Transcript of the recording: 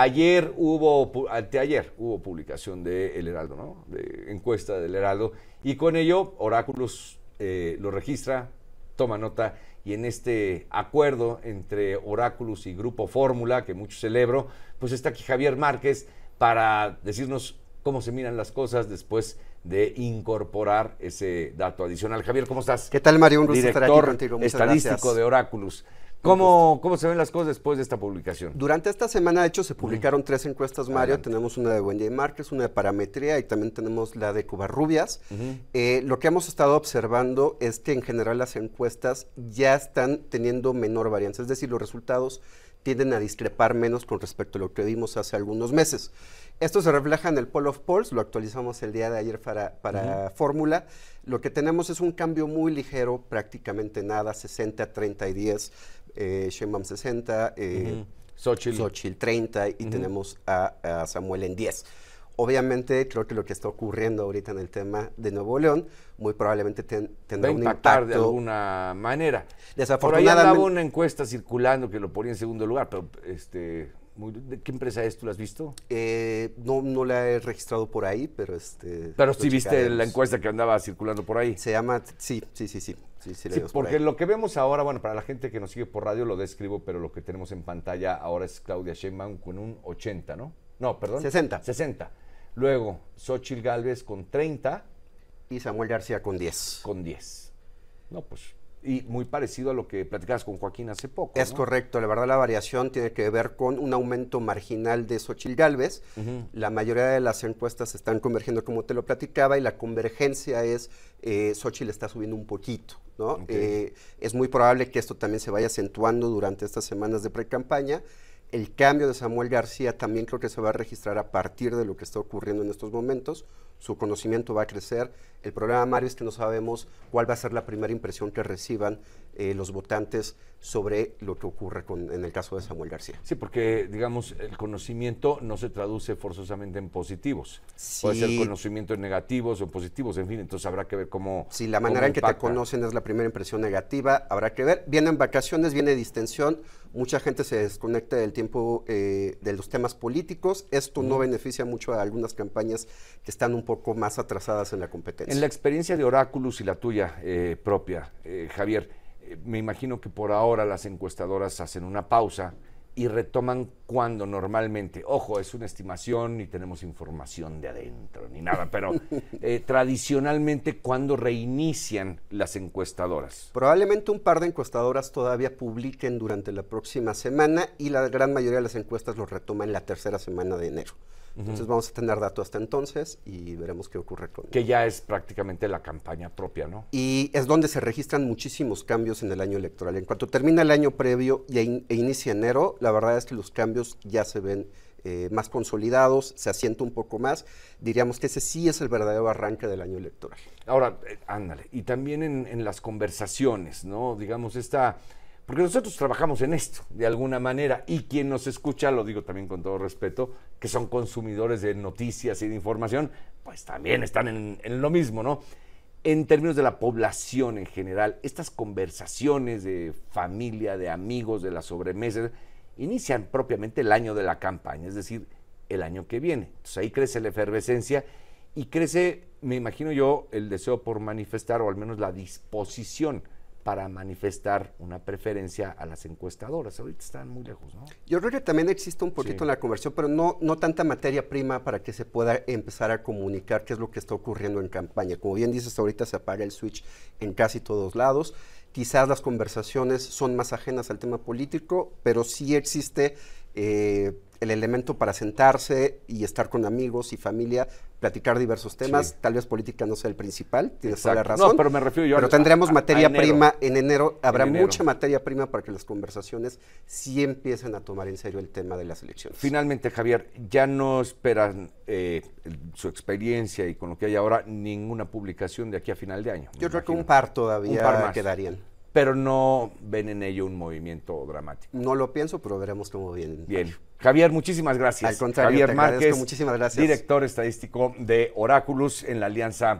Ayer hubo, anteayer hubo publicación de El Heraldo, ¿no? De encuesta del Heraldo. Y con ello, Oráculos eh, lo registra, toma nota. Y en este acuerdo entre Oráculos y Grupo Fórmula, que mucho celebro, pues está aquí Javier Márquez para decirnos cómo se miran las cosas después de incorporar ese dato adicional. Javier, ¿cómo estás? ¿Qué tal, Mario? Un gusto estar aquí contigo. estadístico de Oráculos. ¿Cómo, ¿Cómo, se ven las cosas después de esta publicación? Durante esta semana, de hecho, se publicaron tres encuestas, Mario. Tenemos una de Wendy Márquez, una de Parametría y también tenemos la de Cubarrubias. Eh, lo que hemos estado observando es que en general las encuestas ya están teniendo menor varianza, es decir, los resultados tienden a discrepar menos con respecto a lo que vimos hace algunos meses. Esto se refleja en el Poll of Polls, lo actualizamos el día de ayer para, para Fórmula. Lo que tenemos es un cambio muy ligero, prácticamente nada, 60, 30 y 10, eh, 60, eh, Xochitl. 30 y tenemos a, Samuel en 10. Obviamente, creo que lo que está ocurriendo ahorita en el tema de Nuevo León muy probablemente tendrá un impacto de alguna manera. Desafortunadamente, Por ahí andaba una encuesta circulando que lo ponía en segundo lugar, pero este ¿De qué empresa es? ¿Tú la has visto? Eh, no, no la he registrado por ahí, pero este. Pero sí viste la encuesta que andaba circulando por ahí. Se llama, sí, sí, sí, sí. Sí, sí, porque lo que vemos ahora, bueno, para la gente que nos sigue por radio lo describo, pero lo que tenemos en pantalla ahora es Claudia Sheinbaum con un 80, ¿no? No, perdón. 60. 60. Luego, Xochitl Galvez con 30. Y Samuel García con 10. Con 10. No, pues y muy parecido a lo que platicabas con Joaquín hace poco. Es correcto, la verdad la variación tiene que ver con un aumento marginal de Xochil Galvez. La mayoría de las encuestas están convergiendo como te lo platicaba y la convergencia es eh, Xochitl está subiendo un poquito. ¿no? Eh, es muy probable que esto también se vaya acentuando durante estas semanas de pre-campaña. El cambio de Samuel García también creo que se va a registrar a partir de lo que está ocurriendo en estos momentos su conocimiento va a crecer. El problema, Mario, es que no sabemos cuál va a ser la primera impresión que reciban eh, los votantes sobre lo que ocurre con, en el caso de Samuel García. Sí, porque, digamos, el conocimiento no se traduce forzosamente en positivos. Puede ser conocimiento en negativos o positivos, en fin, entonces habrá que ver cómo. Si la manera en que te conocen es la primera impresión negativa, habrá que ver. Vienen vacaciones, viene distensión, mucha gente se desconecta del tiempo eh, de los temas políticos. Esto no beneficia mucho a algunas campañas que están un poco más atrasadas en la competencia. En la experiencia de Oráculos y la tuya eh, propia, eh, Javier, eh, me imagino que por ahora las encuestadoras hacen una pausa y retoman cuando normalmente, ojo, es una estimación, ni tenemos información de adentro, ni nada, pero tradicionalmente cuando reinician las encuestadoras. Probablemente un par de encuestadoras todavía publiquen durante la próxima semana y la gran mayoría de las encuestas lo retoman la tercera semana de enero. Entonces vamos a tener datos hasta entonces y veremos qué ocurre con... Que ya es prácticamente la campaña propia, ¿no? Y es donde se registran muchísimos cambios en el año electoral. En cuanto termina el año previo y e inicia enero, la verdad es que los cambios ya se ven eh, más consolidados, se asienta un poco más. Diríamos que ese sí es el verdadero arranque del año electoral. Ahora, eh, ándale, y también en, en las conversaciones, ¿no? Digamos, esta porque nosotros trabajamos en esto, de alguna manera, y quien nos escucha, lo digo también con todo respeto, que son consumidores de noticias y de información, pues también están en, lo mismo, ¿no? En términos de la población en general, estas conversaciones de familia, de amigos, de la sobremesa, inician propiamente el año de la campaña, es decir, el año que viene. Entonces ahí crece la efervescencia y crece, me imagino yo, el deseo por manifestar o al menos la disposición para manifestar una preferencia a las encuestadoras. Ahorita están muy lejos, ¿no? Yo creo que también existe un poquito en la conversión, pero no, no tanta materia prima para que se pueda empezar a comunicar qué es lo que está ocurriendo en campaña. Como bien dices, ahorita se apaga el switch en casi todos lados. Quizás las conversaciones son más ajenas al tema político, pero sí existe eh, el elemento para sentarse y estar con amigos y familia, platicar diversos temas. Tal vez política no sea el principal, tienes toda la razón. No, pero me refiero yo Pero tendremos materia prima en enero. Habrá mucha materia prima para que las conversaciones sí empiecen a tomar en serio el tema de las elecciones. Finalmente, Javier, ya no esperan eh, su experiencia y con lo que hay ahora ninguna publicación de aquí a final de año. Yo creo que un par todavía quedarían pero no ven en ello un movimiento dramático. No lo pienso, pero veremos cómo viene. Bien. Javier, muchísimas gracias. Al contrario, Javier Márquez, muchísimas gracias. director estadístico de Oráculos en la Alianza